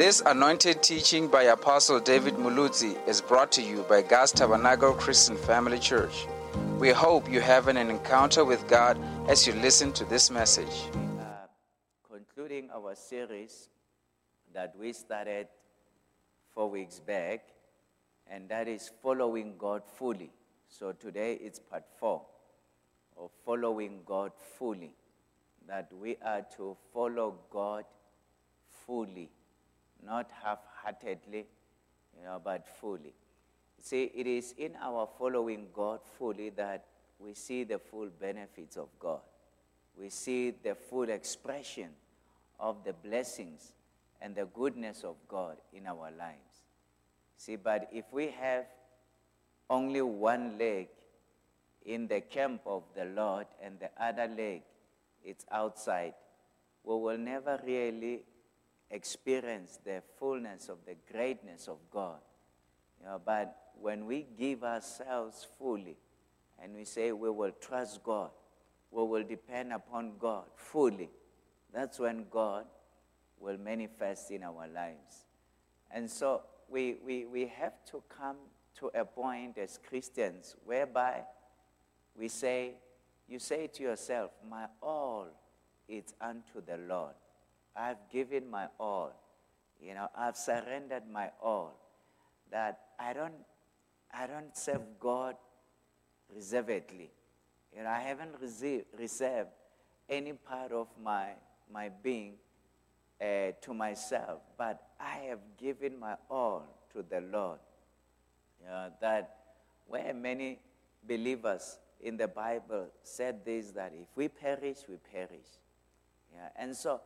This anointed teaching by Apostle David Muluzi is brought to you by God's Tabernacle Christian Family Church. We hope you have an encounter with God as you listen to this message. We are concluding our series that we started four weeks back, and that is following God fully. So today it's part four of following God fully. That we are to follow God fully, not half heartedly, you know, but fully. See, it is in our following God fully that we see the full benefits of God. We see the full expression of the blessings and the goodness of God in our lives. See, but if we have only one leg in the camp of the Lord and the other leg it's outside, we will never really experience the fullness of the greatness of God. You know, but when we give ourselves fully and we say we will trust God, we will depend upon God fully, that's when God will manifest in our lives. And so we, we, we have to come to a point as Christians whereby we say, you say to yourself, My all is unto the Lord. I've given my all. You know, I've surrendered my all. That I don't, I don't serve God reservedly. You know, I haven't received, reserved any part of my, my being uh, to myself, but I have given my all to the Lord. You know, that where many believers in the Bible said this that if we perish, we perish. Yeah, and so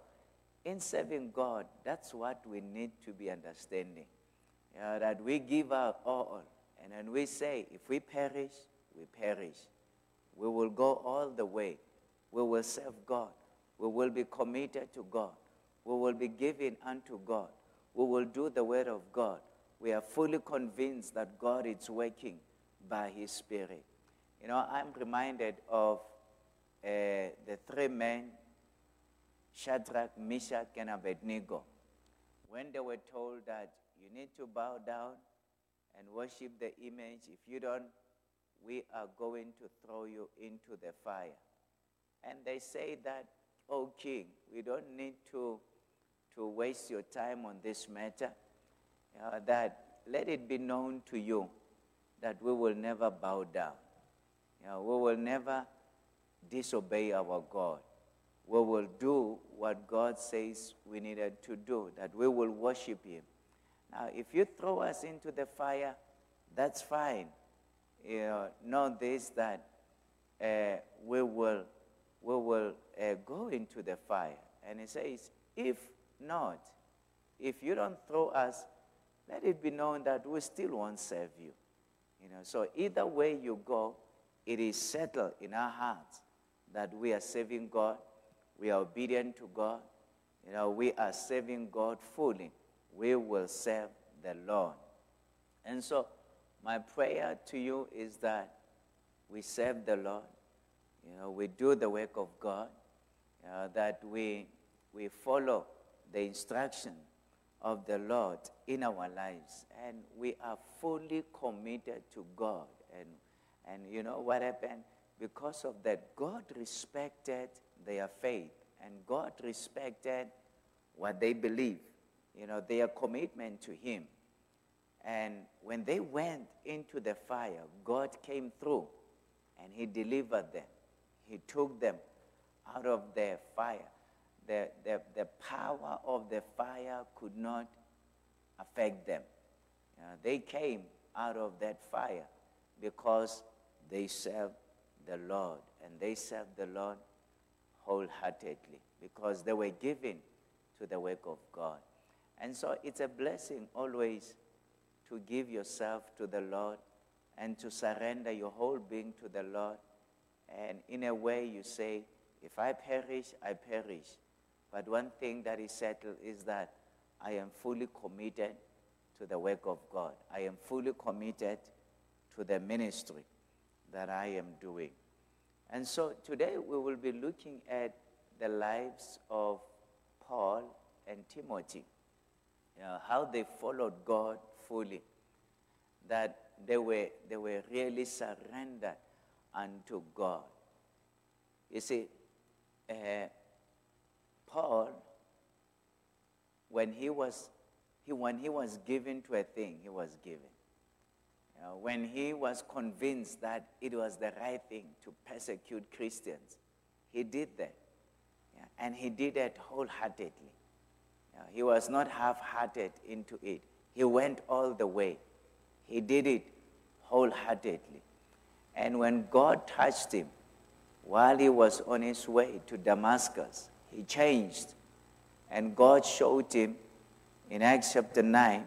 in serving God, that's what we need to be understanding. Yeah, that we give our all. And then we say, if we perish, we perish. We will go all the way. We will serve God. We will be committed to God. We will be given unto God. We will do the word of God. We are fully convinced that God is working by His Spirit. You know, I'm reminded of uh, the three men, Shadrach, Meshach, and Abednego, when they were told that you need to bow down and worship the image. If you don't, we are going to throw you into the fire. And they say that, oh king, we don't need to, to waste your time on this matter. Uh, that let it be known to you that we will never bow down. You know, we will never disobey our God. We will do what God says we needed to do, that we will worship Him. Now, if you throw us into the fire, that's fine. You know, know this that uh, we will, we will uh, go into the fire. And He says, if not, if you don't throw us, let it be known that we still won't serve you. You know, so either way you go, it is settled in our hearts that we are serving God, we are obedient to God, you know, we are serving God fully. We will serve the Lord. And so, my prayer to you is that we serve the Lord, you know, we do the work of God, uh, that we, we follow the instruction of the Lord in our lives, and we are fully committed to God and and you know what happened? Because of that, God respected their faith and God respected what they believe, you know, their commitment to Him. And when they went into the fire, God came through and He delivered them. He took them out of the fire. The, the, the power of the fire could not affect them. Uh, they came out of that fire because they served the Lord, and they served the Lord wholeheartedly because they were given to the work of God. And so it's a blessing always to give yourself to the Lord and to surrender your whole being to the Lord. And in a way, you say, If I perish, I perish. But one thing that is settled is that I am fully committed to the work of God, I am fully committed to the ministry that I am doing. And so today we will be looking at the lives of Paul and Timothy. you know, how they followed God fully, that they were, they were really surrendered unto God. You see, uh, Paul, when he was, he, when he was given to a thing, he was given. Know, when he was convinced that it was the right thing to persecute Christians, he did that. Yeah, and he did it wholeheartedly. Yeah, he was not half hearted into it, he went all the way. He did it wholeheartedly. And when God touched him while he was on his way to Damascus, he changed. And God showed him in Acts chapter 9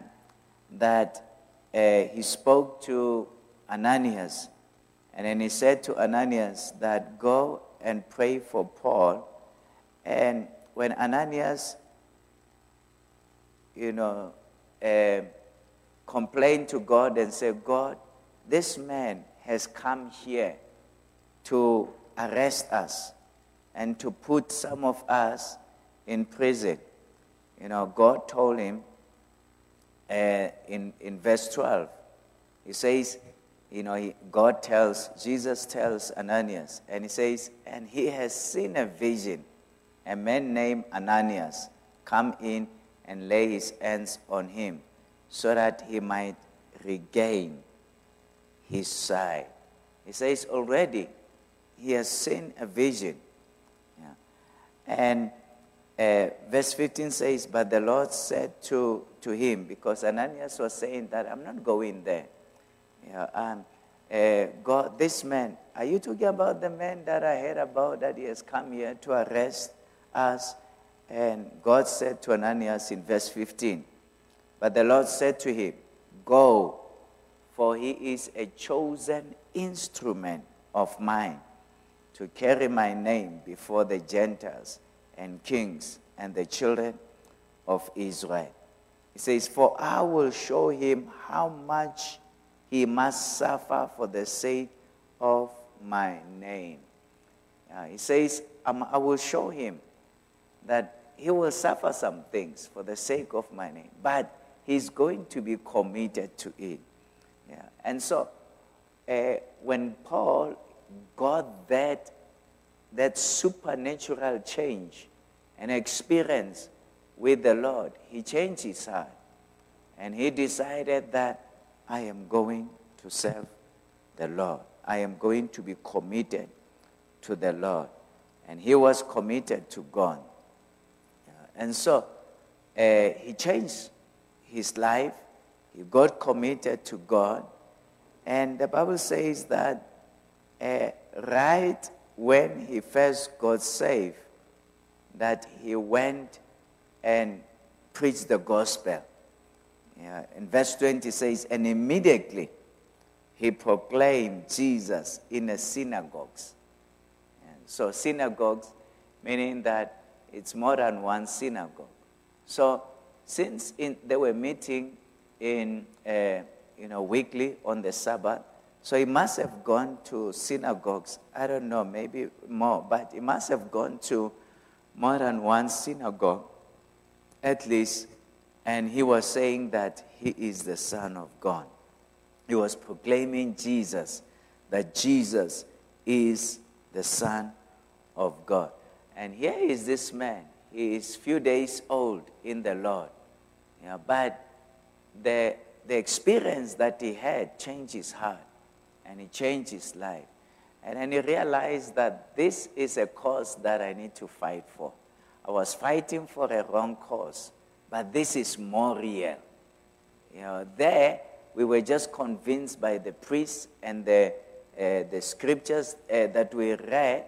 that uh, he spoke to Ananias. And then he said to Ananias that go and pray for Paul. And when Ananias, you know, uh, complained to God and said, God, this man has come here to arrest us and to put some of us in prison. You know, God told him uh, in, in verse 12, he says, you know, he, God tells, Jesus tells Ananias, and he says, and he has seen a vision, a man named Ananias come in and lay his hands on him so that he might regain his sight. He says already he has seen a vision. Yeah. And uh, verse 15 says, But the Lord said to, to him, because Ananias was saying that I'm not going there. Yeah, um, uh, God, this man, are you talking about the man that I heard about that he has come here to arrest us? And God said to Ananias in verse 15, But the Lord said to him, Go, for he is a chosen instrument of mine to carry my name before the Gentiles and kings and the children of Israel. He says, For I will show him how much he must suffer for the sake of my name. Uh, he says, I will show him that he will suffer some things for the sake of my name, but he's going to be committed to it. Yeah. And so, uh, when Paul got that, that supernatural change and experience with the Lord, he changed his heart. And he decided that I am going to serve the Lord. I am going to be committed to the Lord. And he was committed to God. And so uh, he changed his life. He got committed to God. And the Bible says that uh, right when he first got saved, that he went and preach the gospel. Yeah, in verse 20 says, and immediately he proclaimed Jesus in the synagogues. So synagogues, meaning that it's more than one synagogue. So since in, they were meeting in, uh, you know, weekly on the Sabbath, so he must have gone to synagogues. I don't know, maybe more, but he must have gone to more than one synagogue, at least and he was saying that he is the Son of God. He was proclaiming Jesus, that Jesus is the Son of God. And here is this man. He is few days old in the Lord. But the, the experience that he had changed his heart and he changed his life. And then he realized that this is a cause that I need to fight for. I was fighting for a wrong cause. But this is more real. You know, there we were just convinced by the priests and the, uh, the scriptures uh, that we read,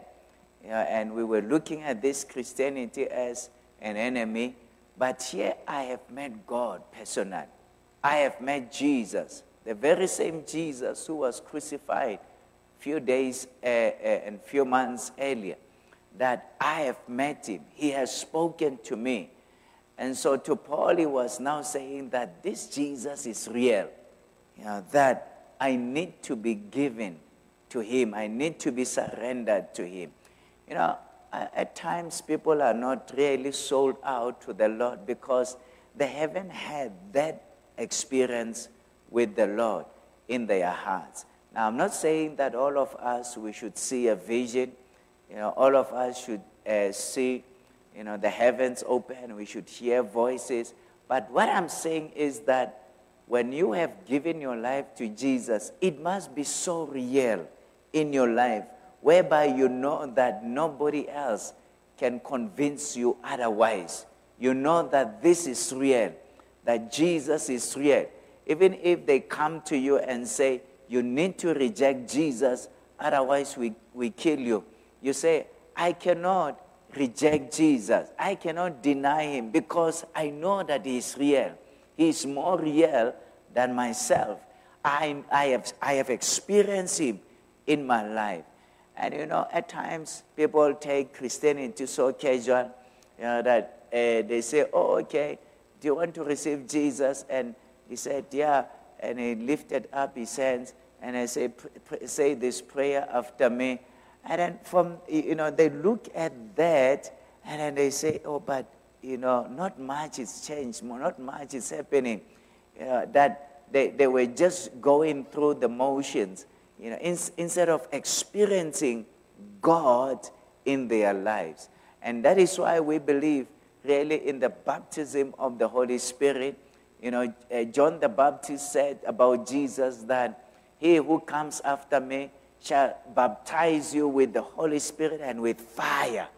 you know, and we were looking at this Christianity as an enemy. But here I have met God personally. I have met Jesus, the very same Jesus who was crucified few days uh, uh, and few months earlier. That I have met him. He has spoken to me. And so to Paul, he was now saying that this Jesus is real, you know, that I need to be given to him, I need to be surrendered to him. You know, at times people are not really sold out to the Lord because they haven't had that experience with the Lord in their hearts. Now, I'm not saying that all of us we should see a vision. You know, all of us should uh, see, you know, the heavens open. We should hear voices. But what I'm saying is that when you have given your life to Jesus, it must be so real in your life, whereby you know that nobody else can convince you otherwise. You know that this is real, that Jesus is real. Even if they come to you and say, you need to reject Jesus, otherwise we, we kill you. You say, I cannot reject Jesus. I cannot deny him because I know that he is real. He is more real than myself. I, I, have, I have experienced him in my life. And you know, at times people take Christianity so casual you know, that uh, they say, Oh, okay, do you want to receive Jesus? And he said, Yeah. And he lifted up his hands and I say, say this prayer after me. And then from, you know, they look at that and then they say, oh, but, you know, not much is changed, not much is happening. You know, that they, they were just going through the motions, you know, in, instead of experiencing God in their lives. And that is why we believe really in the baptism of the Holy Spirit. You know, uh, John the Baptist said about Jesus that he who comes after me shall baptize you with the Holy Spirit and with fire.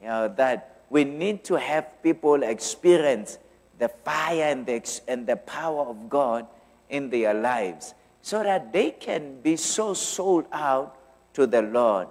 You know, that we need to have people experience the fire and the, and the power of God in their lives so that they can be so sold out to the Lord.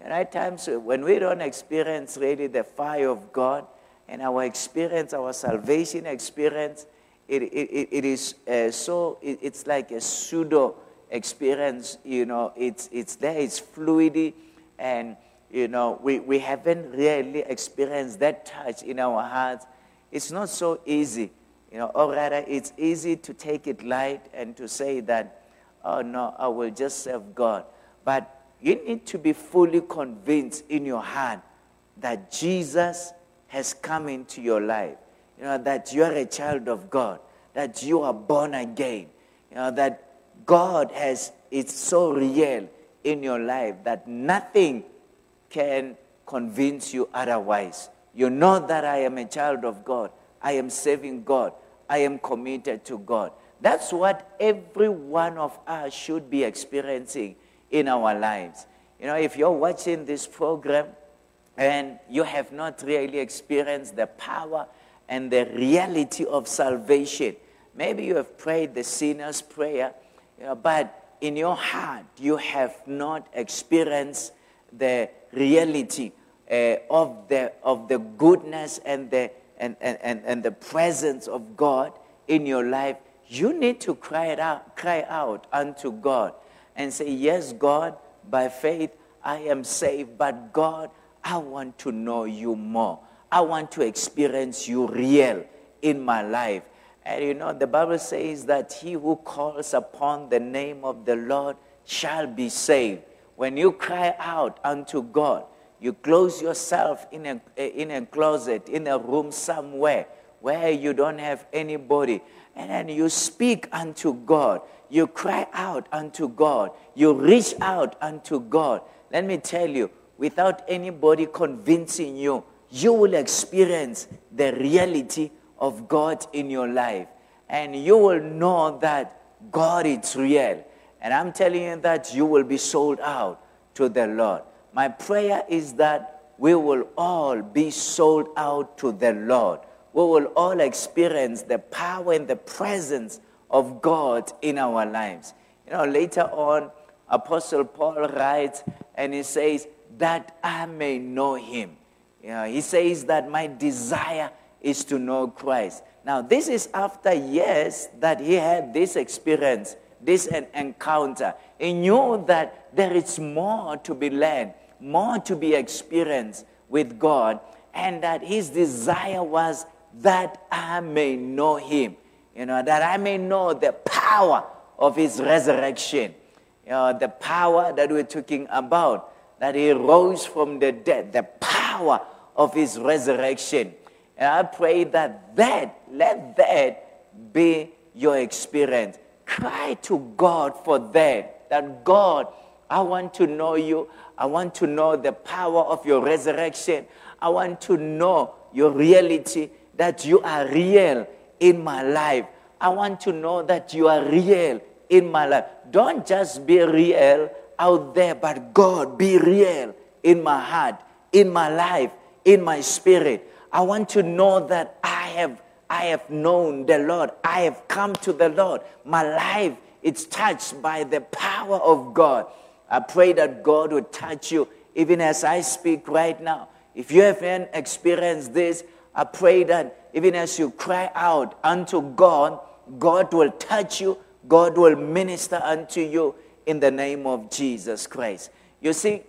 And at times when we don't experience really the fire of God and our experience, our salvation experience, it, it, it is uh, so, it, it's like a pseudo experience, you know, it's, it's there, it's fluidity, and, you know, we, we haven't really experienced that touch in our hearts. It's not so easy, you know, or rather, it's easy to take it light and to say that, oh no, I will just serve God. But you need to be fully convinced in your heart that Jesus has come into your life. You know, that you are a child of God, that you are born again, you know, that God has, it's so real in your life that nothing can convince you otherwise. You know that I am a child of God. I am serving God. I am committed to God. That's what every one of us should be experiencing in our lives. You know, if you're watching this program and you have not really experienced the power and the reality of salvation, maybe you have prayed the sinner's prayer but in your heart, you have not experienced the reality uh, of, the, of the goodness and the, and, and, and the presence of God in your life, you need to cry, out, cry out unto God and say, Yes, God, by faith I am saved, but God, I want to know you more. I want to experience you real in my life. And you know, the Bible says that he who calls upon the name of the Lord shall be saved. When you cry out unto God, you close yourself in a, in a closet, in a room somewhere where you don't have anybody, and then you speak unto God. You cry out unto God. You reach out unto God. Let me tell you, without anybody convincing you, you will experience the reality of God in your life. And you will know that God is real. And I'm telling you that you will be sold out to the Lord. My prayer is that we will all be sold out to the Lord. We will all experience the power and the presence of God in our lives. You know, later on, Apostle Paul writes and he says, That I may know him. You know, he says that my desire is to know Christ. Now, this is after years that he had this experience, this encounter. He knew that there is more to be learned, more to be experienced with God, and that his desire was that I may know him, you know, that I may know the power of his resurrection, you know, the power that we're talking about, that he rose from the dead, the power of his resurrection. And I pray that that, let that be your experience. Cry to God for that. That God, I want to know you. I want to know the power of your resurrection. I want to know your reality, that you are real in my life. I want to know that you are real in my life. Don't just be real out there, but God, be real in my heart, in my life, in my spirit. I want to know that I have I have known the Lord. I have come to the Lord. My life is touched by the power of God. I pray that God would touch you even as I speak right now. If you haven't experienced this, I pray that even as you cry out unto God, God will touch you, God will minister unto you in the name of Jesus Christ. You see,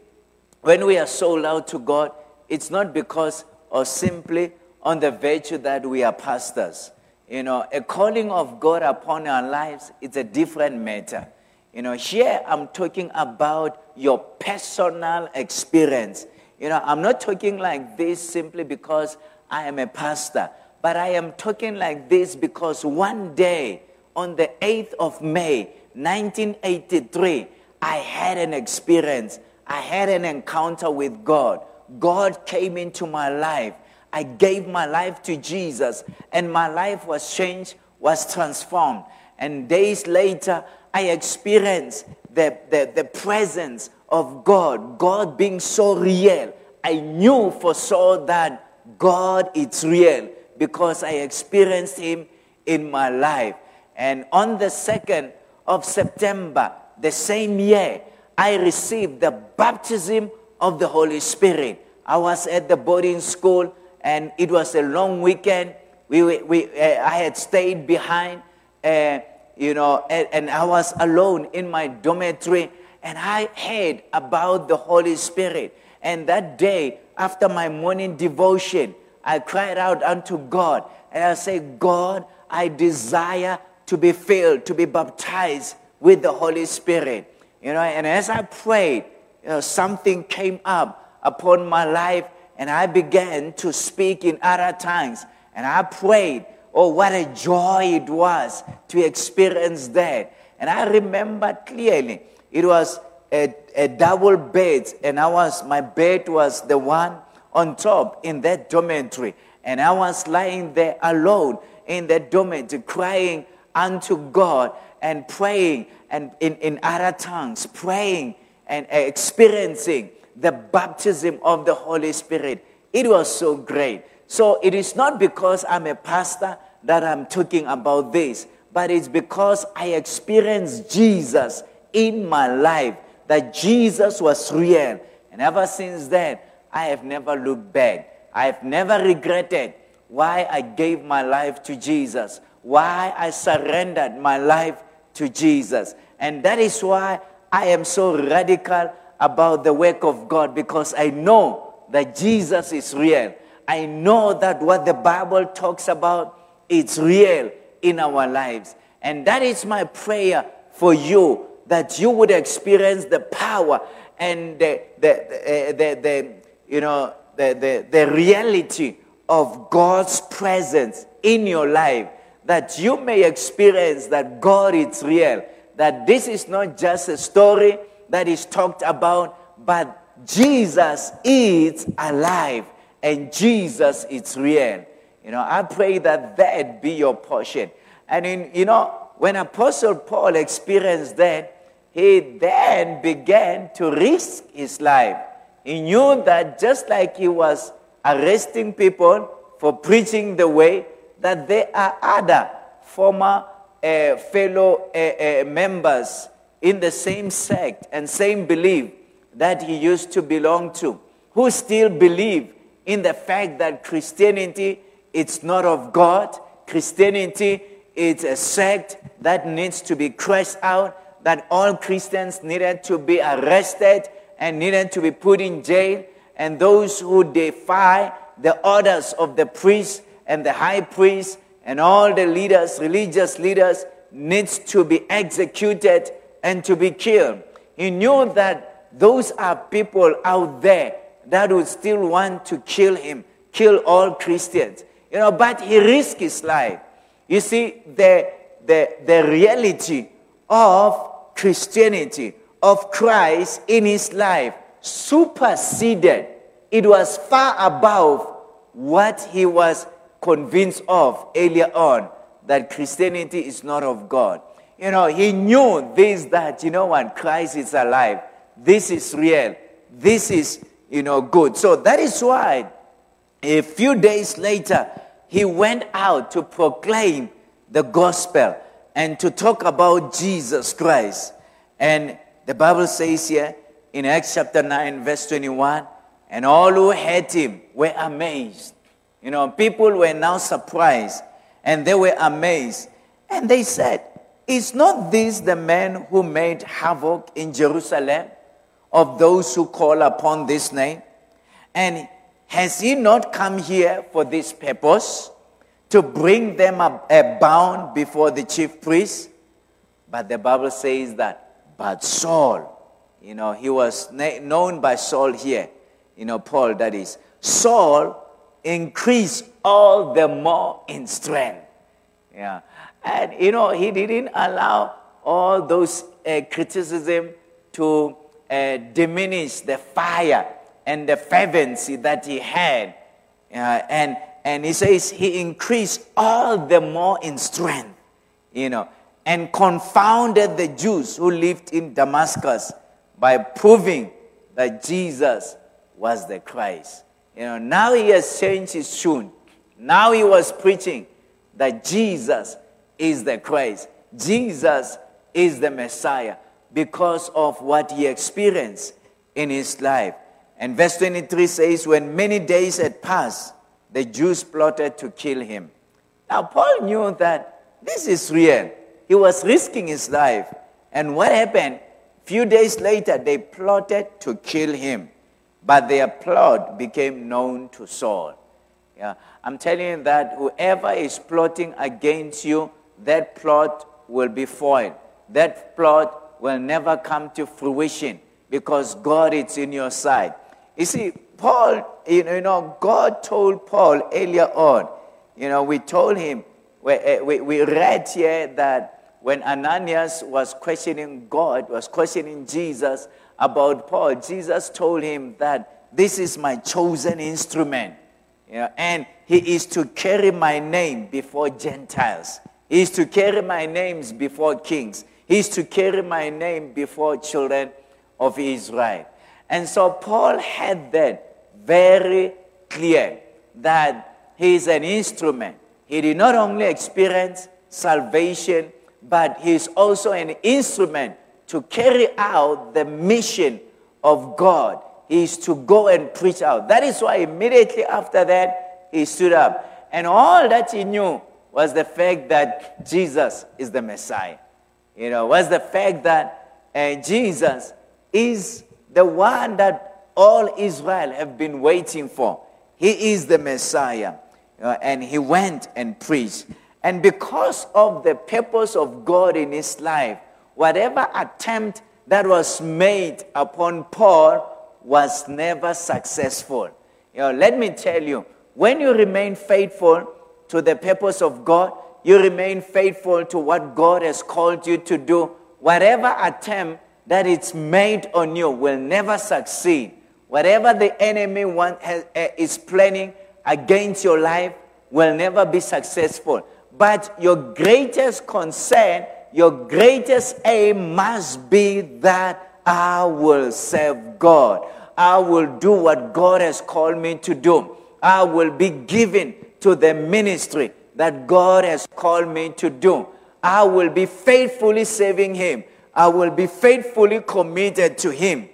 when we are sold out to God, it's not because or simply on the virtue that we are pastors. You know, a calling of God upon our lives is a different matter. You know, here I'm talking about your personal experience. You know, I'm not talking like this simply because I am a pastor, but I am talking like this because one day on the 8th of May, 1983, I had an experience. I had an encounter with God. God came into my life. I gave my life to Jesus, and my life was changed, was transformed. And days later, I experienced the, the, the presence of God, God being so real. I knew for sure that God is real because I experienced Him in my life. And on the 2nd of September, the same year, I received the baptism of the Holy Spirit. I was at the boarding school and it was a long weekend. We, we, uh, I had stayed behind, uh, you know, and, and I was alone in my dormitory and I heard about the Holy Spirit. And that day, after my morning devotion, I cried out unto God and I said, God, I desire to be filled, to be baptized with the Holy Spirit. You know, and as I prayed, know, something came up upon my life and I began to speak in other tongues. And I prayed. Oh, what a joy it was to experience that. And I remember clearly it was a, a double bed, and I was my bed was the one on top in that dormitory. And I was lying there alone in that dormitory, crying unto God and praying and in, in other tongues, praying and experiencing the baptism of the Holy Spirit. It was so great. So it is not because I'm a pastor that I'm talking about this, but it's because I experienced Jesus in my life, that Jesus was real. And ever since then, I have never looked back. I have never regretted why I gave my life to Jesus, why I surrendered my life to Jesus. And that is why I am so radical about the work of God because I know that Jesus is real. I know that what the Bible talks about is real in our lives. And that is my prayer for you that you would experience the power and the, the, the, eh, the, the you know, the, the, the reality of God's presence in your life. That you may experience that God is real. That this is not just a story that is talked about, but Jesus is alive and Jesus is real. You know, I pray that that be your portion. And in, you know, when Apostle Paul experienced that, he then began to risk his life. He knew that just like he was arresting people for preaching the way, that there are other former uh, fellow uh, uh, members in the same sect and same belief that he used to belong to, who still believe in the fact that Christianity it's not of God. Christianity is a sect that needs to be crushed out, that all Christians needed to be arrested and needed to be put in jail, and those who defy the orders of the priest and the high priest and all the leaders, religious leaders, needs to be executed and to be killed. He knew that those are people out there that would still want to kill him, kill all Christians. You know, but he risked his life. You see, the, the, the reality of Christianity, of Christ in his life, superseded. It was far above what he was convinced of earlier on that Christianity is not of God. You know, he knew this, that, you know what, Christ is alive. This is real. This is, you know, good. So that is why a few days later, he went out to proclaim the gospel and to talk about Jesus Christ. And the Bible says here in Acts chapter 9, verse 21, and all who heard him were amazed. You know, people were now surprised and they were amazed. And they said, Is not this the man who made havoc in Jerusalem of those who call upon this name? And has he not come here for this purpose? To bring them a bound before the chief priests? But the Bible says that, but Saul, you know, he was known by Saul here, you know, Paul, that is. Saul increased all the more in strength. Yeah. And, you know, he didn't allow all those uh, criticism to uh, diminish the fire and the fervency that he had. Uh, and, and he says he increased all the more in strength, you know, and confounded the Jews who lived in Damascus by proving that Jesus was the Christ. You know, now he has changed his tune. Now he was preaching that Jesus is the Christ. Jesus is the Messiah because of what he experienced in his life. And verse 23 says, When many days had passed, the Jews plotted to kill him. Now, Paul knew that this is real. He was risking his life. And what happened? Few days later, they plotted to kill him. But their plot became known to Saul. Yeah. I'm telling you that whoever is plotting against you, that plot will be foiled. That plot will never come to fruition because God is in your side. You see, Paul, you know, God told Paul earlier on, you know, we told him, we, eh, we, we read here that when Ananias was questioning God, was questioning Jesus about Paul, Jesus told him that this is my chosen instrument. And he is to carry my name before Gentiles. He is to carry my names before kings. He is to carry my name before children of Israel. And so Paul had that very clear that he is an instrument. He did not only experience salvation, but he is also an instrument to carry out the mission of God. Is to go and preach out. That is why immediately after that, he stood up. And all that he knew was the fact that Jesus is the Messiah. You know, was the fact that uh, Jesus is the one that all Israel have been waiting for. He is the Messiah. Uh, and he went and preached. And because of the purpose of God in his life, whatever attempt that was made upon Paul was never successful. You know, let me tell you, when you remain faithful to the purpose of God, you remain faithful to what God has called you to do, whatever attempt that it's made on you will never succeed. Whatever the enemy want, has, is planning against your life will never be successful. But your greatest concern, your greatest aim must be that I will serve God. I will do what God has called me to do. I will be given to the ministry that God has called me to do. I will be faithfully serving Him. I will be faithfully committed to Him.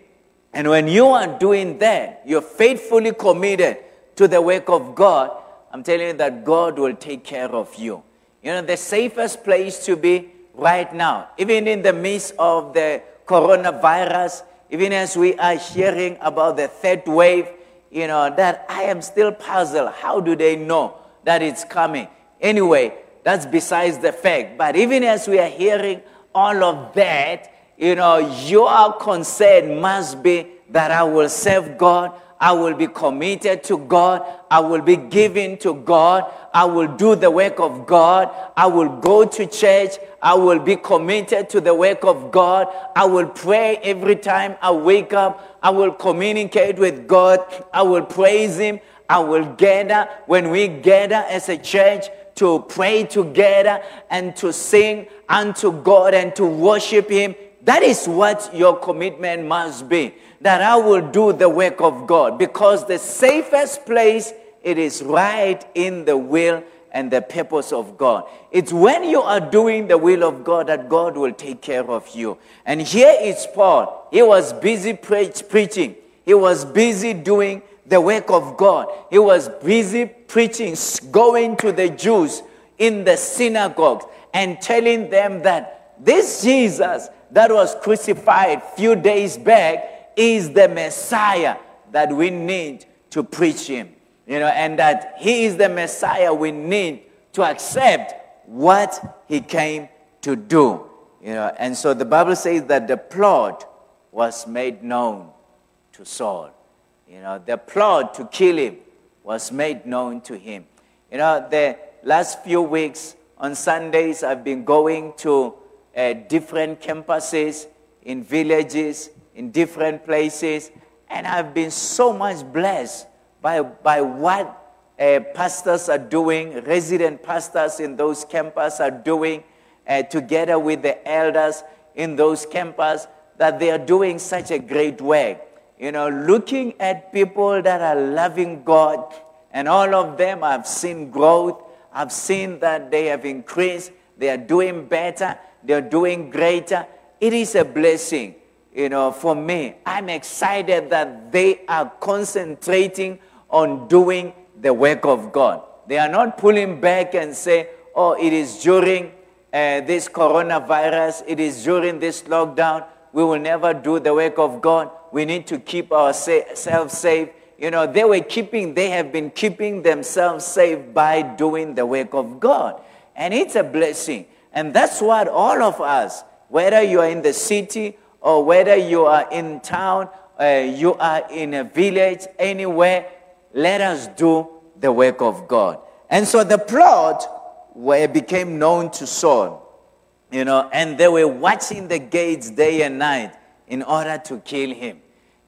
And when you are doing that, you're faithfully committed to the work of God, I'm telling you that God will take care of you. You know, the safest place to be right now, even in the midst of the coronavirus, even as we are hearing about the third wave, you know, that I am still puzzled. How do they know that it's coming? Anyway, that's besides the fact. But even as we are hearing all of that, you know, your concern must be that I will serve God, I will be committed to God. I will be given to God. I will do the work of God. I will go to church. I will be committed to the work of God. I will pray every time I wake up. I will communicate with God. I will praise Him. I will gather when we gather as a church to pray together and to sing unto God and to worship Him. That is what your commitment must be that I will do the work of God because the safest place it is right in the will and the purpose of God. It's when you are doing the will of God that God will take care of you. And here is Paul. He was busy pre- preaching. He was busy doing the work of God. He was busy preaching, going to the Jews in the synagogues and telling them that this Jesus that was crucified a few days back is the Messiah that we need to preach him. You know, and that he is the Messiah we need to accept what he came to do. You know, and so the Bible says that the plot was made known to Saul. You know, the plot to kill him was made known to him. You know, the last few weeks on Sundays, I've been going to uh, different campuses in villages in different places, and I've been so much blessed by, by what uh, pastors are doing, resident pastors in those campuses are doing, uh, together with the elders in those campuses, that they are doing such a great work. You know, looking at people that are loving God, and all of them I've seen growth. I've seen that they have increased. They are doing better. They are doing greater. It is a blessing you know, for me, I'm excited that they are concentrating on doing the work of God. They are not pulling back and say, oh, it is during uh, this coronavirus, it is during this lockdown, we will never do the work of God. We need to keep ourselves safe. You know, they were keeping, they have been keeping themselves safe by doing the work of God. And it's a blessing. And that's what all of us, whether you are in the city or whether you are in town, uh, you are in a village, anywhere, let us do the work of God. And so the plot where became known to Saul, you know, and they were watching the gates day and night in order to kill him.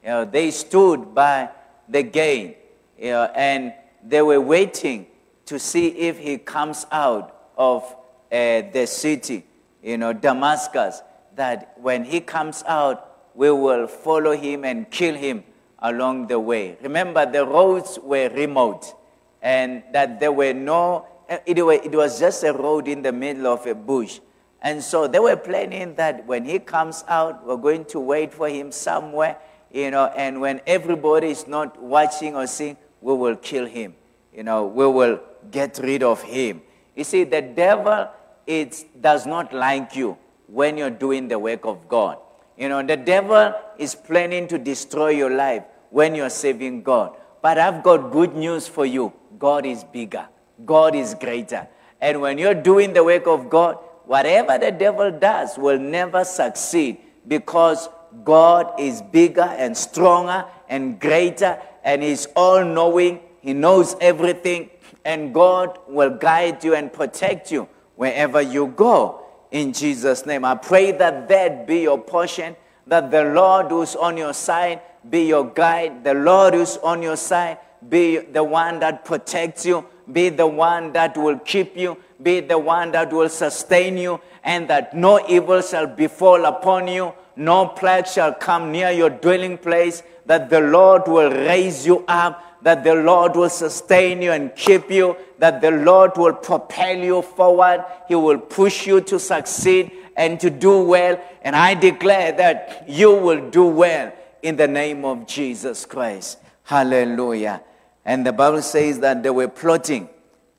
You know, they stood by the gate, you know, and they were waiting to see if he comes out of uh, the city, you know, Damascus that when he comes out, we will follow him and kill him along the way. Remember, the roads were remote and that there were no, it, was just a road in the middle of a bush. And so they were planning that when he comes out, we're going to wait for him somewhere, you know, and when everybody is not watching or seeing, we will kill him. You know, we will get rid of him. You see, the devil it does not like you when you're doing the work of God. You know, the devil is planning to destroy your life when you're serving God. But I've got good news for you God is bigger, God is greater. And when you're doing the work of God, whatever the devil does will never succeed because God is bigger and stronger and greater and He's all knowing. He knows everything, and God will guide you and protect you wherever you go in Jesus' name. I pray that that be your portion, that the Lord who's on your side be your guide, the Lord who's on your side be the one that protects you, be the one that will keep you, be the one that will sustain you, and that no evil shall befall upon you, no plague shall come near your dwelling place, that the Lord will raise you up, that the Lord will sustain you and keep you, that the Lord will propel you forward. He will push you to succeed and to do well. And I declare that you will do well in the name of Jesus Christ. Hallelujah. And the Bible says that they were plotting,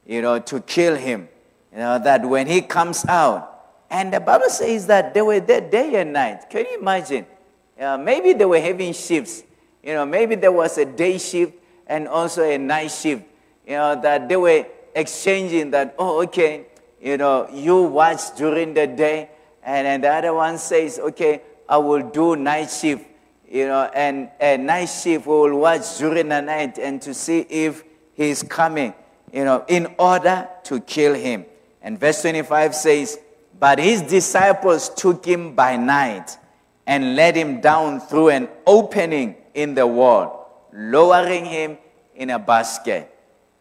you know, to kill him. You know, that when he comes out, and the Bible says that they were there day and night. Can you imagine? Uh, maybe they were having shifts. You know, maybe there was a day shift and also a night shift. You know, that they were exchanging that, oh, okay, you know, you watch during the day, and then the other one says, okay, I will do night shift, you know, and a night shift, will watch during the night and to see if he's coming, you know, in order to kill him. And verse 25 says, But his disciples took him by night and led him down through an opening in the wall, lowering him in a basket.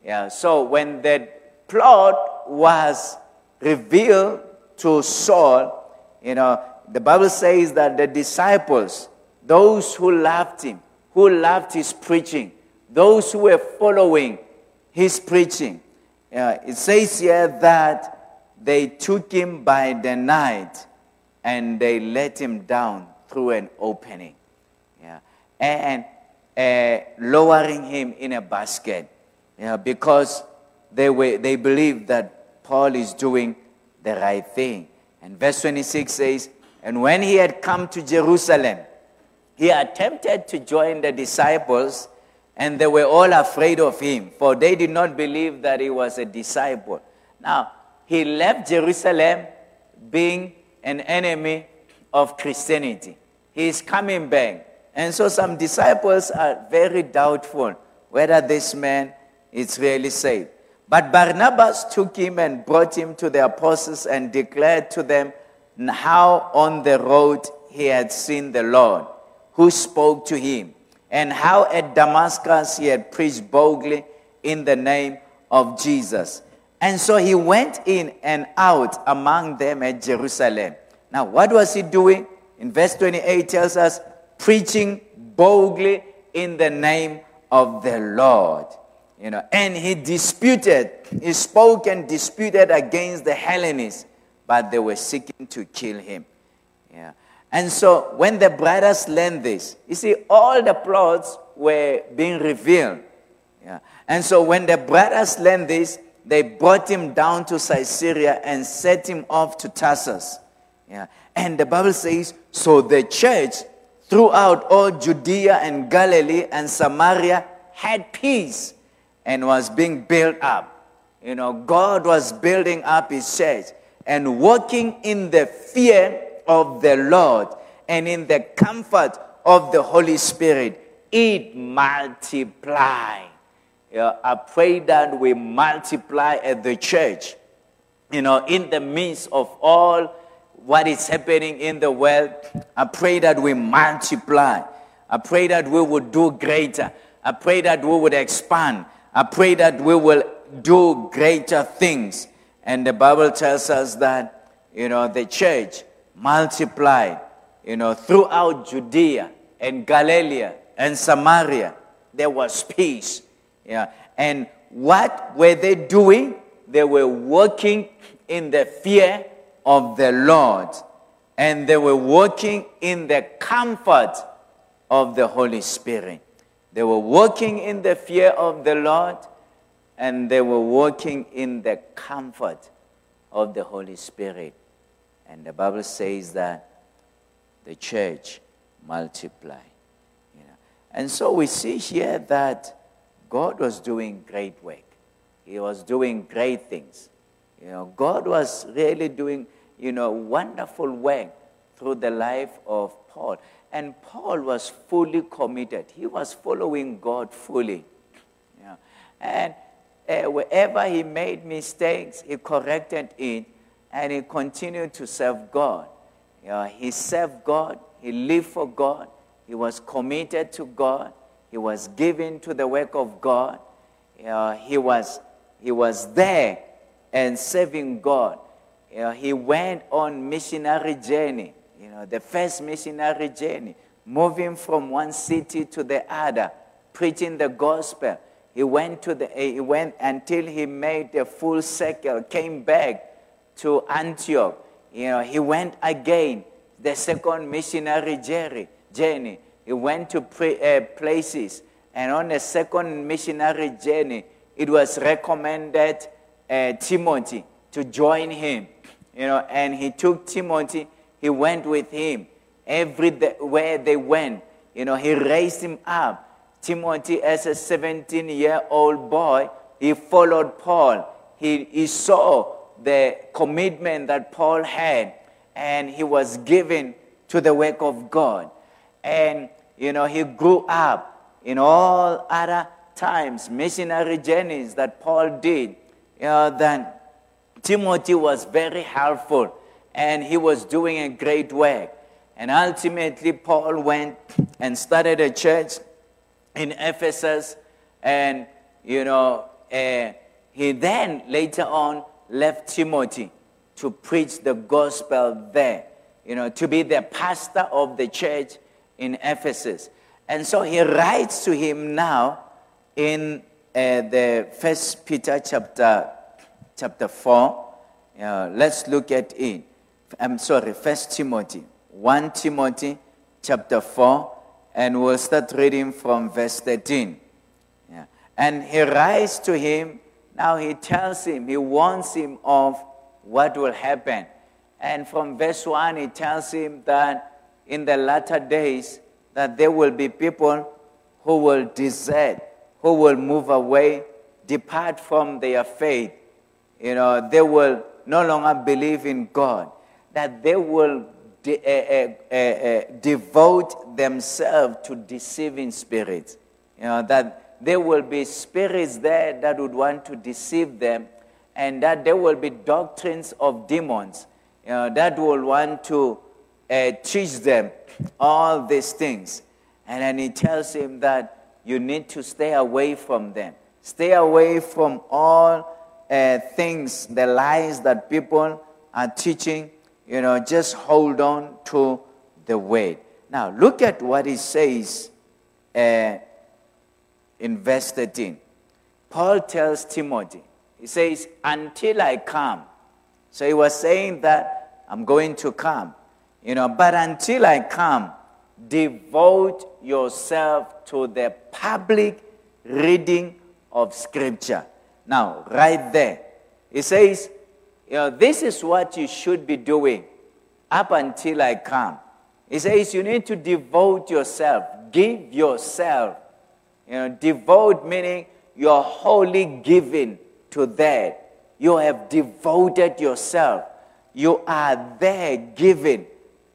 Yeah, so when the plot was revealed to Saul, you know, the Bible says that the disciples, those who loved him, who loved his preaching, those who were following his preaching, uh, it says here that they took him by the night and they let him down through an opening. Yeah. And uh, lowering him in a basket. Yeah, because they, were, they believed that Paul is doing the right thing. And verse 26 says, And when he had come to Jerusalem, he attempted to join the disciples, and they were all afraid of him, for they did not believe that he was a disciple. Now, he left Jerusalem being an enemy of Christianity. He is coming back. And so some disciples are very doubtful whether this man is really saved. But Barnabas took him and brought him to the apostles and declared to them how on the road he had seen the Lord, who spoke to him, and how at Damascus he had preached boldly in the name of Jesus. And so he went in and out among them at Jerusalem. Now, what was he doing? In verse 28 tells us, preaching boldly in the name of the Lord. You know, and he disputed, he spoke and disputed against the Hellenists, but they were seeking to kill him. Yeah. And so when the brothers learned this, you see, all the plots were being revealed. Yeah. And so when the brothers learned this, they brought him down to Caesarea and set him off to Tarsus. Yeah. And the Bible says, so the church throughout all Judea and Galilee and Samaria had peace and was being built up. You know, God was building up his church and walking in the fear of the Lord and in the comfort of the Holy Spirit. It multiplied. You know, I pray that we multiply at the church, you know, in the midst of all what is happening in the world. I pray that we multiply. I pray that we will do greater. I pray that we would expand. I pray that we will do greater things. And the Bible tells us that, you know, the church multiplied, you know, throughout Judea and Galilee and Samaria. There was peace. Yeah. And what were they doing? They were working in the fear of the Lord, and they were walking in the comfort of the Holy Spirit. They were walking in the fear of the Lord, and they were walking in the comfort of the Holy Spirit. And the Bible says that the church multiplied. You know. And so we see here that God was doing great work. He was doing great things. You know, God was really doing you know, wonderful work through the life of Paul. And Paul was fully committed. He was following God fully. Yeah. And uh, wherever he made mistakes, he corrected it and he continued to serve God. He served God, he lived for God, he was committed to God, he was given to the work of God. He, was, he was there and serving God. You know, he went on missionary journey, you know, the first missionary journey, moving from one city to the other, preaching the gospel. He went to the he went until he made the full circle, came back to Antioch. You know, he went again, the second missionary journey. He went to uh, places, and on the second missionary journey, it was recommended uh, Timothy to join him you know, and he took Timothy, he went with him everywhere they went. You know, he raised him up. Timothy, as a 17 year old boy, he followed Paul. He, he saw the commitment that Paul had, and he was given to the work of God. And you know, he grew up in all other times, missionary journeys that Paul did, you know, then Timothy was very helpful and he was doing a great work. And ultimately, Paul went and started a church in Ephesus, and you know, uh, he then later on left Timothy to preach the gospel there, you know, to be the pastor of the church in Ephesus. And so he writes to him now in uh, the First Peter chapter chapter four. Uh, let's look at it. I'm sorry, First Timothy, one Timothy chapter four, and we'll start reading from verse thirteen. Yeah. And he writes to him. Now he tells him, he warns him of what will happen. And from verse 1, he tells him that in the latter days, that there will be people who will desert, who will move away, depart from their faith. You know, they will no longer believe in God, that they will de- uh, uh, uh, devote themselves to deceiving spirits. You know, that there will be spirits there that would want to deceive them, and that there will be doctrines of demons you know, that will want to uh, teach them all these things. And then he tells him that you need to stay away from them. Stay away from all uh, things, the lies that people are teaching. You know, just hold on to the word. Now, look at what he says uh, in verse 13. Paul tells Timothy, he says, Until I come. So he was saying that I'm going to come. You know, but until I come, devote yourself to the public reading of Scripture. Now, right there, it says, you know, this is what you should be doing up until I come. It says you need to devote yourself, give yourself. You know, devote meaning you're wholly given to that. You have devoted yourself. You are there given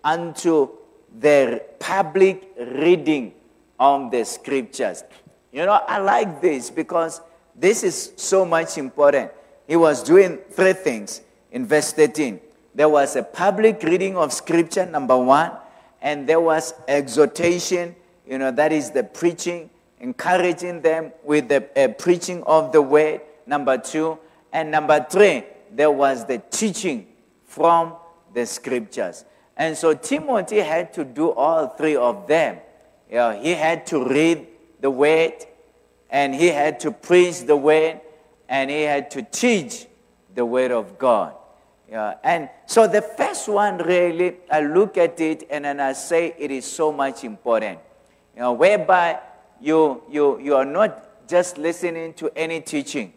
unto the public reading of the scriptures. You know, I like this because this is so much important. He was doing three things in verse 13. There was a public reading of scripture, number one, and there was exhortation, you know, that is the preaching, encouraging them with the uh, preaching of the word, number two. And number three, there was the teaching from the scriptures. And so Timothy had to do all three of them. You know, he had to read the word, and he had to preach the word, and he had to teach the word of God. And so the first one really, I look at it and then I say it is so much important. You know, whereby you you you are not just listening to any teaching,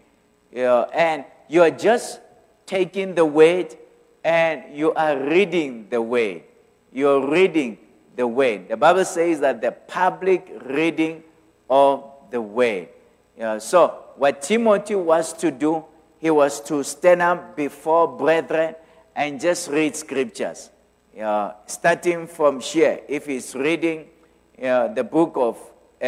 you know, and you are just taking the word and you are reading the word. You're reading the word. The Bible says that the public reading of the way. Yeah, so, what Timothy was to do, he was to stand up before brethren and just read scriptures. Yeah, starting from here, if he's reading yeah, the book of uh,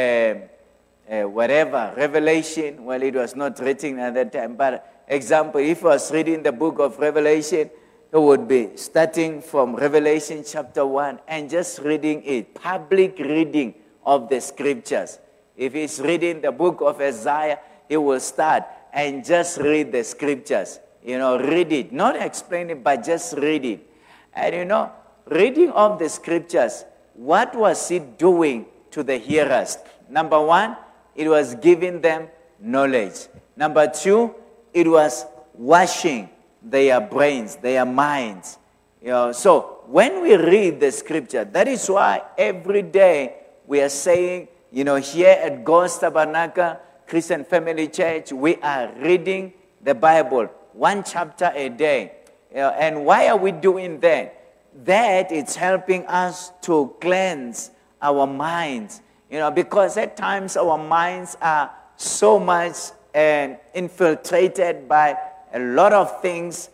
uh, whatever, Revelation, well, it was not written at that time, but example, if he was reading the book of Revelation, he would be starting from Revelation chapter 1 and just reading it, public reading of the scriptures. If he's reading the book of Isaiah, he will start and just read the scriptures. You know, read it. Not explain it, but just read it. And you know, reading of the scriptures, what was it doing to the hearers? Number one, it was giving them knowledge. Number two, it was washing their brains, their minds. You know, so when we read the scripture, that is why every day we are saying, you know, here at God's Tabernacle Christian Family Church, we are reading the Bible one chapter a day. You know, and why are we doing that? That it's helping us to cleanse our minds. You know, because at times our minds are so much infiltrated by a lot of things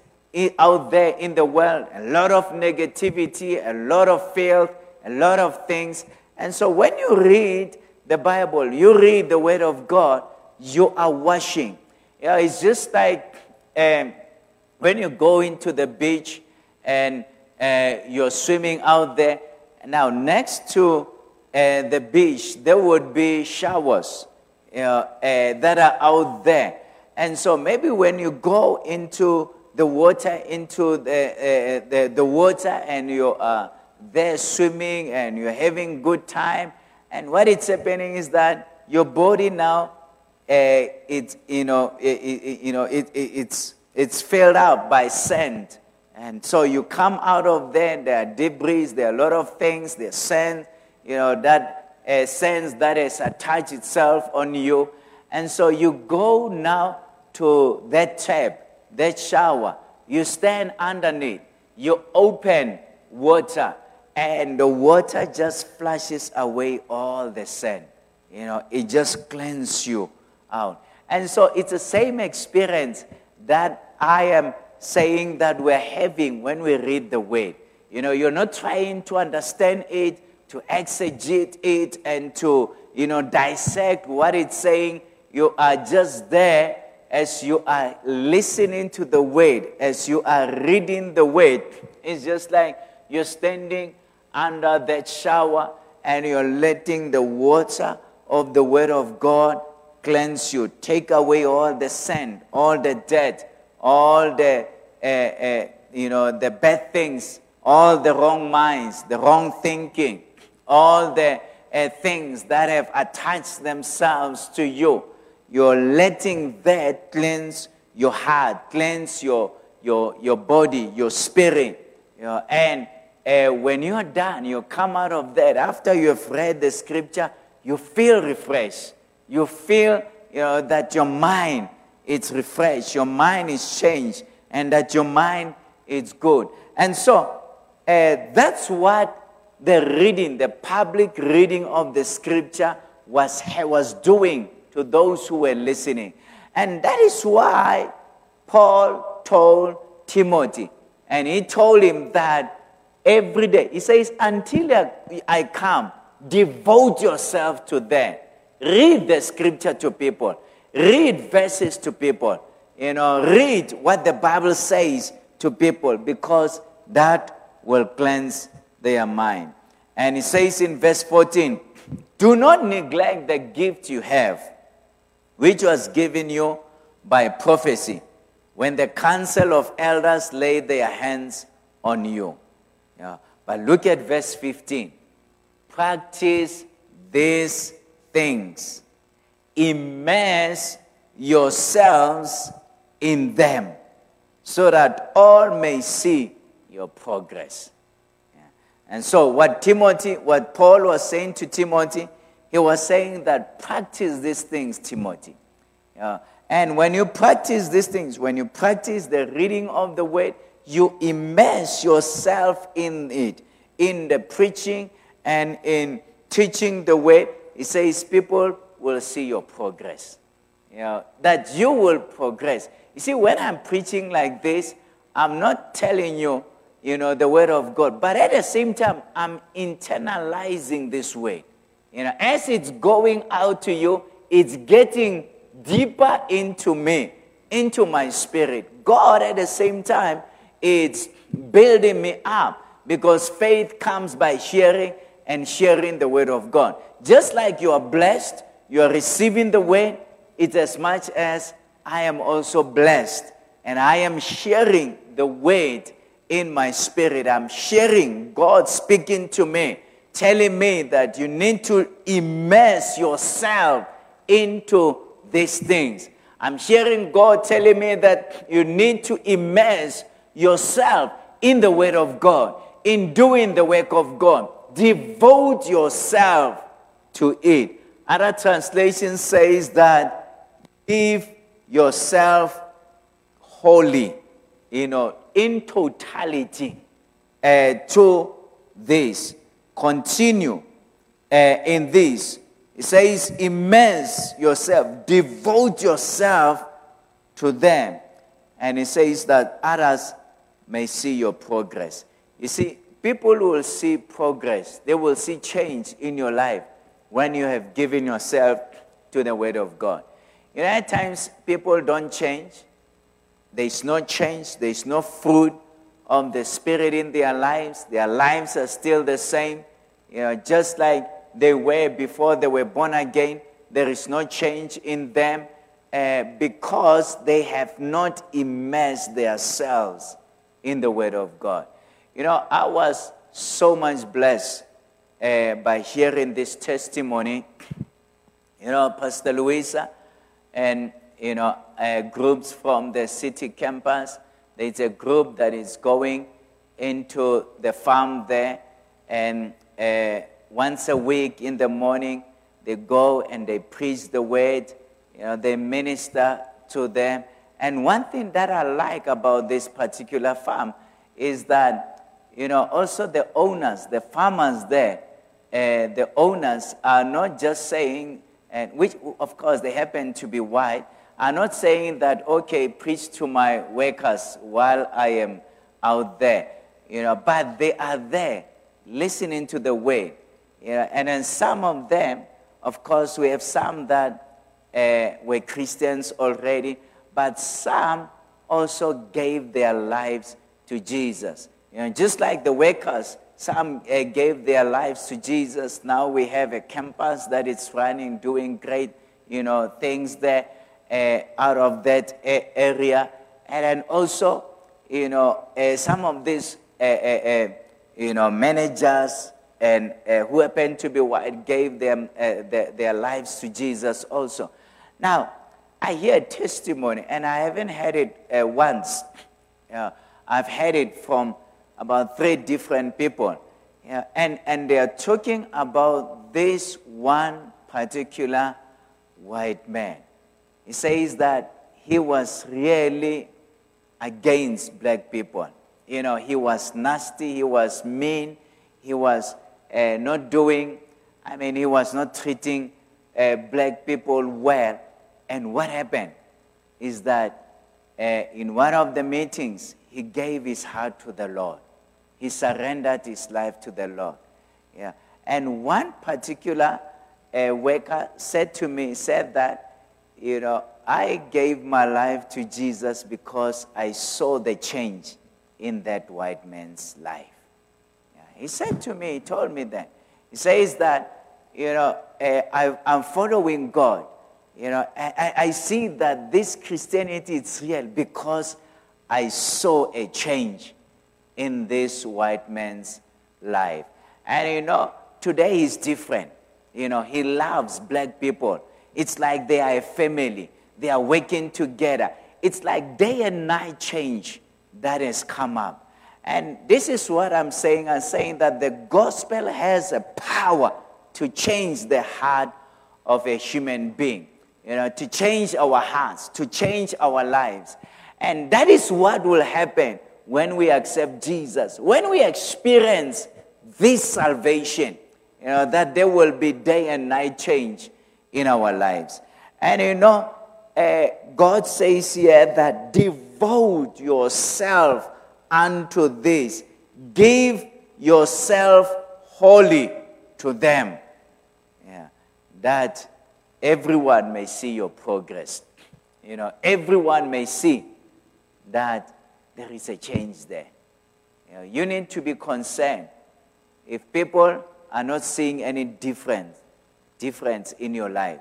out there in the world, a lot of negativity, a lot of filth, a lot of things. And so when you read the Bible, you read the Word of God, you are washing. It's just like um, when you go into the beach and uh, you're swimming out there. Now, next to uh, the beach, there would be showers uh, that are out there. And so maybe when you go into the water, into the, uh, the, the water, and you're there swimming and you're having good time, and what is happening is that your body now, uh, it, you know, it, it, you know it, it's, it's filled out by sand. And so you come out of there, there are debris, there are a lot of things, there's sand, you know, that uh, sand that has attached itself on you. And so you go now to that tap, that shower, you stand underneath, you open water, and the water just flushes away all the sand. You know, it just cleanses you out. And so it's the same experience that I am saying that we're having when we read the word. You know, you're not trying to understand it, to exegete it, and to, you know, dissect what it's saying. You are just there as you are listening to the word, as you are reading the word. It's just like you're standing under that shower and you're letting the water of the Word of God cleanse you, take away all the sand, all the dirt, all the, uh, uh, you know, the bad things, all the wrong minds, the wrong thinking, all the uh, things that have attached themselves to you. You're letting that cleanse your heart, cleanse your, your, your body, your spirit. You know, and uh, when you're done, you come out of that, after you've read the scripture, you feel refreshed. You feel you know, that your mind is refreshed, your mind is changed, and that your mind is good. And so uh, that's what the reading, the public reading of the scripture was, was doing to those who were listening. And that is why Paul told Timothy, and he told him that every day. He says, Until I come, devote yourself to them. Read the scripture to people, read verses to people, you know, read what the Bible says to people because that will cleanse their mind. And he says in verse 14, Do not neglect the gift you have, which was given you by prophecy, when the council of elders laid their hands on you. But look at verse 15. Practice these things, immerse yourselves in them, so that all may see your progress. Yeah. And so, what Timothy, what Paul was saying to Timothy, he was saying that practice these things, Timothy. Yeah. And when you practice these things, when you practice the reading of the word, you immerse yourself in it, in the preaching and in teaching the way, it says people will see your progress. You know, that you will progress. You see, when I'm preaching like this, I'm not telling you, you know, the word of God, but at the same time, I'm internalizing this way. You know, as it's going out to you, it's getting deeper into me, into my spirit. God, at the same time, it's building me up because faith comes by sharing and sharing the word of God. Just like you are blessed, you are receiving the word, it's as much as I am also blessed and I am sharing the word in my spirit. I'm sharing God speaking to me, telling me that you need to immerse yourself into these things. I'm hearing God telling me that you need to immerse yourself in the Word of God, in doing the work of God. Devote yourself to it. Other translation says that give yourself wholly, you know, in totality uh, to this. Continue uh, in this. It says, immerse yourself, devote yourself to them. And it says that others may see your progress. You see, people will see progress, they will see change in your life when you have given yourself to the Word of God. You know, at times people don't change. There's no change, there's no fruit of the Spirit in their lives. Their lives are still the same, you know, just like they were before they were born again. There is no change in them uh, because they have not immersed themselves in the Word of God. You know, I was so much blessed uh, by hearing this testimony. You know, Pastor Louisa and, you know, uh, groups from the city campus. There's a group that is going into the farm there, and uh, once a week in the morning, they go and they preach the word. You know, they minister to them. And one thing that I like about this particular farm is that, you know, also the owners, the farmers there, uh, the owners are not just saying, and which of course they happen to be white, are not saying that, okay, preach to my workers while I am out there, you know, but they are there listening to the way. You know, and then some of them, of course, we have some that uh, were Christians already, but some also gave their lives to Jesus. You know, just like the workers, some uh, gave their lives to Jesus. Now we have a campus that is running, doing great, you know, things there uh, out of that uh, area. And then also, you know, uh, some of these, uh, you know, managers and who happen to be white gave them their, their lives to Jesus also. Now, I hear testimony, and I haven't heard it uh, once. Yeah, I've heard it from about three different people. Yeah, and, and they are talking about this one particular white man. He says that he was really against black people. You know, he was nasty, he was mean, he was uh, not doing, I mean, he was not treating uh, black people well. And what happened is that uh, in one of the meetings, he gave his heart to the Lord. He surrendered his life to the Lord. Yeah. And one particular uh, worker said to me, said that, you know, I gave my life to Jesus because I saw the change in that white man's life. Yeah. He said to me, he told me that. He says that, you know, uh, I, I'm following God you know, I, I see that this Christianity is real because I saw a change in this white man's life. And you know, today is different. You know, he loves black people. It's like they are a family. They are working together. It's like day and night change that has come up. And this is what I'm saying. I'm saying that the gospel has a power to change the heart of a human being you know, to change our hearts, to change our lives. And that is what will happen when we accept Jesus. When we experience this salvation, you know, that there will be day and night change in our lives. And you know, uh, God says here that devote yourself unto this, give yourself wholly to them. Yeah, that everyone may see your progress. You know, everyone may see that there is a change there. You, know, you need to be concerned if people are not seeing any difference, difference in your life,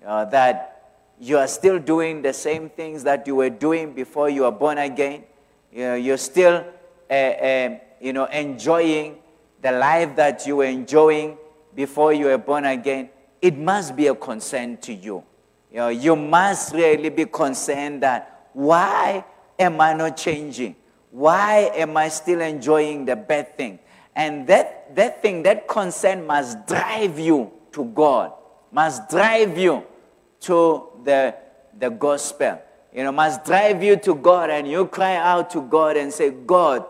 you know, that you are still doing the same things that you were doing before you were born again. You know, you're still, uh, uh, you know, enjoying the life that you were enjoying before you were born again it must be a concern to you. You, know, you must really be concerned that why am I not changing? Why am I still enjoying the bad thing? And that, that thing, that concern must drive you to God, must drive you to the, the gospel. You know, must drive you to God and you cry out to God and say, God,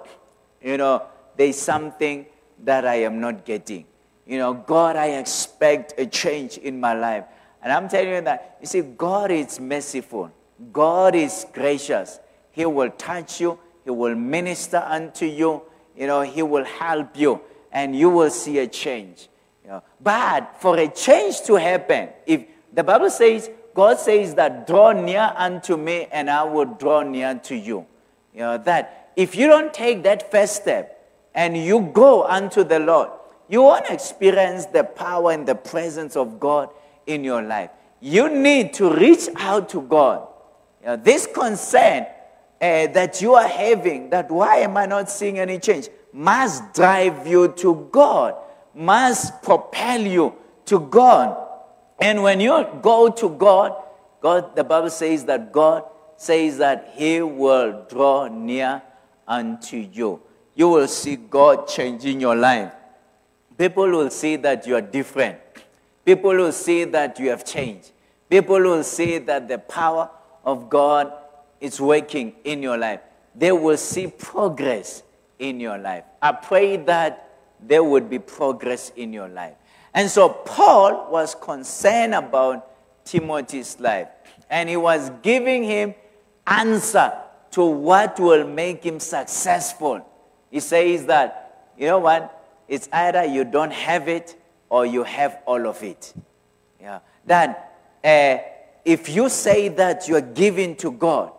you know, there's something that I am not getting. You know, God, I expect a change in my life. And I'm telling you that, you see, God is merciful, God is gracious. He will touch you, He will minister unto you. you know, He will help you and you will see a change. You know. But for a change to happen, if the Bible says, God says that draw near unto me and I will draw near to you. You know, that if you don't take that first step and you go unto the Lord, you want to experience the power and the presence of God in your life. You need to reach out to God. You know, this concern uh, that you are having, that why am I not seeing any change, must drive you to God, must propel you to God. And when you go to God, God, the Bible says that God says that He will draw near unto you. You will see God changing your life. People will see that you are different. People will see that you have changed. People will see that the power of God is working in your life. They will see progress in your life. I pray that there would be progress in your life. And so Paul was concerned about Timothy's life. And he was giving him answer to what will make him successful. He says that, you know what? It's either you don't have it or you have all of it. Yeah. Then, uh, if you say that you're giving to God,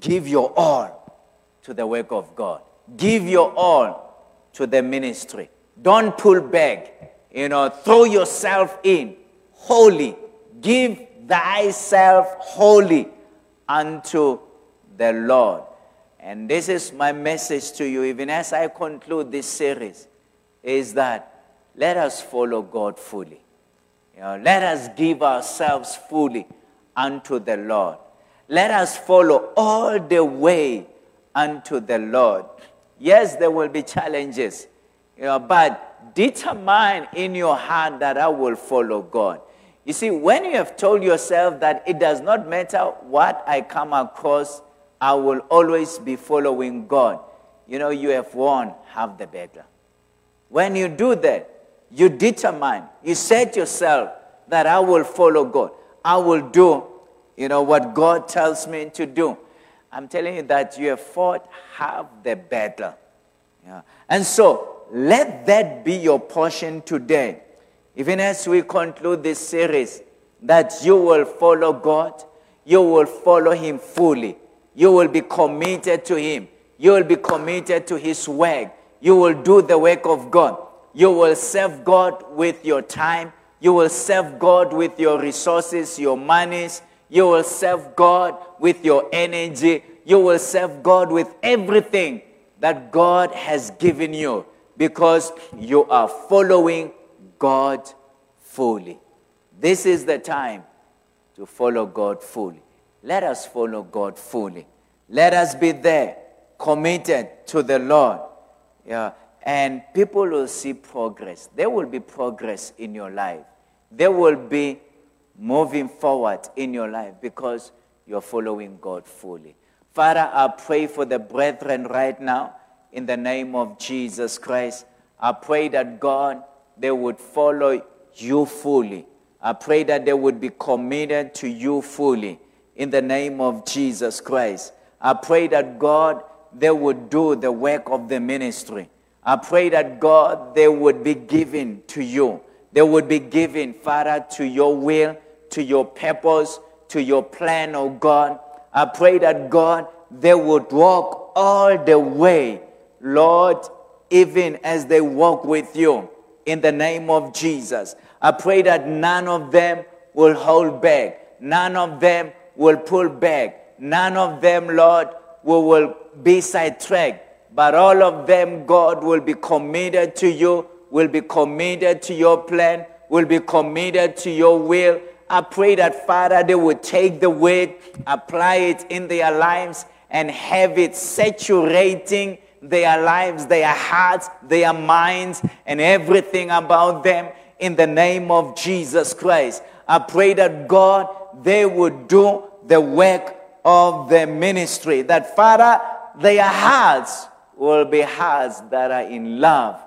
give your all to the work of God. Give your all to the ministry. Don't pull back. You know, throw yourself in wholly. Give thyself wholly unto the Lord. And this is my message to you, even as I conclude this series, is that let us follow God fully. You know, let us give ourselves fully unto the Lord. Let us follow all the way unto the Lord. Yes, there will be challenges, you know, but determine in your heart that I will follow God. You see, when you have told yourself that it does not matter what I come across, I will always be following God, you know, you have won half the battle. When you do that, you determine, you set yourself that I will follow God. I will do, you know, what God tells me to do. I'm telling you that you have fought half the battle. Yeah. And so let that be your portion today. Even as we conclude this series, that you will follow God, you will follow Him fully, you will be committed to Him, you will be committed to His work, you will do the work of God. You will serve God with your time. You will serve God with your resources, your monies. You will serve God with your energy. You will serve God with everything that God has given you because you are following God fully. This is the time to follow God fully. Let us follow God fully. Let us be there, committed to the Lord. Yeah and people will see progress. There will be progress in your life. There will be moving forward in your life because you're following God fully. Father, I pray for the brethren right now in the name of Jesus Christ. I pray that God, they would follow you fully. I pray that they would be committed to you fully in the name of Jesus Christ. I pray that God, they would do the work of the ministry. I pray that God, they would be given to you. They would be given, Father, to your will, to your purpose, to your plan, oh God. I pray that God, they would walk all the way, Lord, even as they walk with you in the name of Jesus. I pray that none of them will hold back. None of them will pull back. None of them, Lord, will, will be sidetracked but all of them, God will be committed to you, will be committed to your plan, will be committed to your will. I pray that, Father, they will take the word, apply it in their lives, and have it saturating their lives, their hearts, their minds, and everything about them in the name of Jesus Christ. I pray that God, they would do the work of the ministry. That, Father, their hearts will be hearts that are in love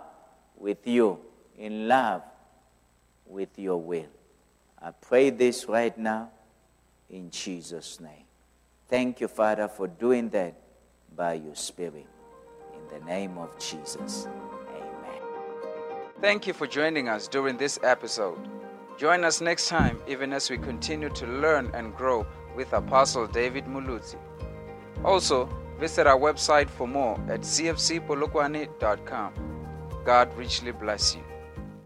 with you, in love with your will. I pray this right now in Jesus' name. Thank you, Father, for doing that by your Spirit. In the name of Jesus. Amen. Thank you for joining us during this episode. Join us next time, even as we continue to learn and grow with Apostle David Muluzi. Also, visit our website for more at cfcpolokwane.com. God richly bless you.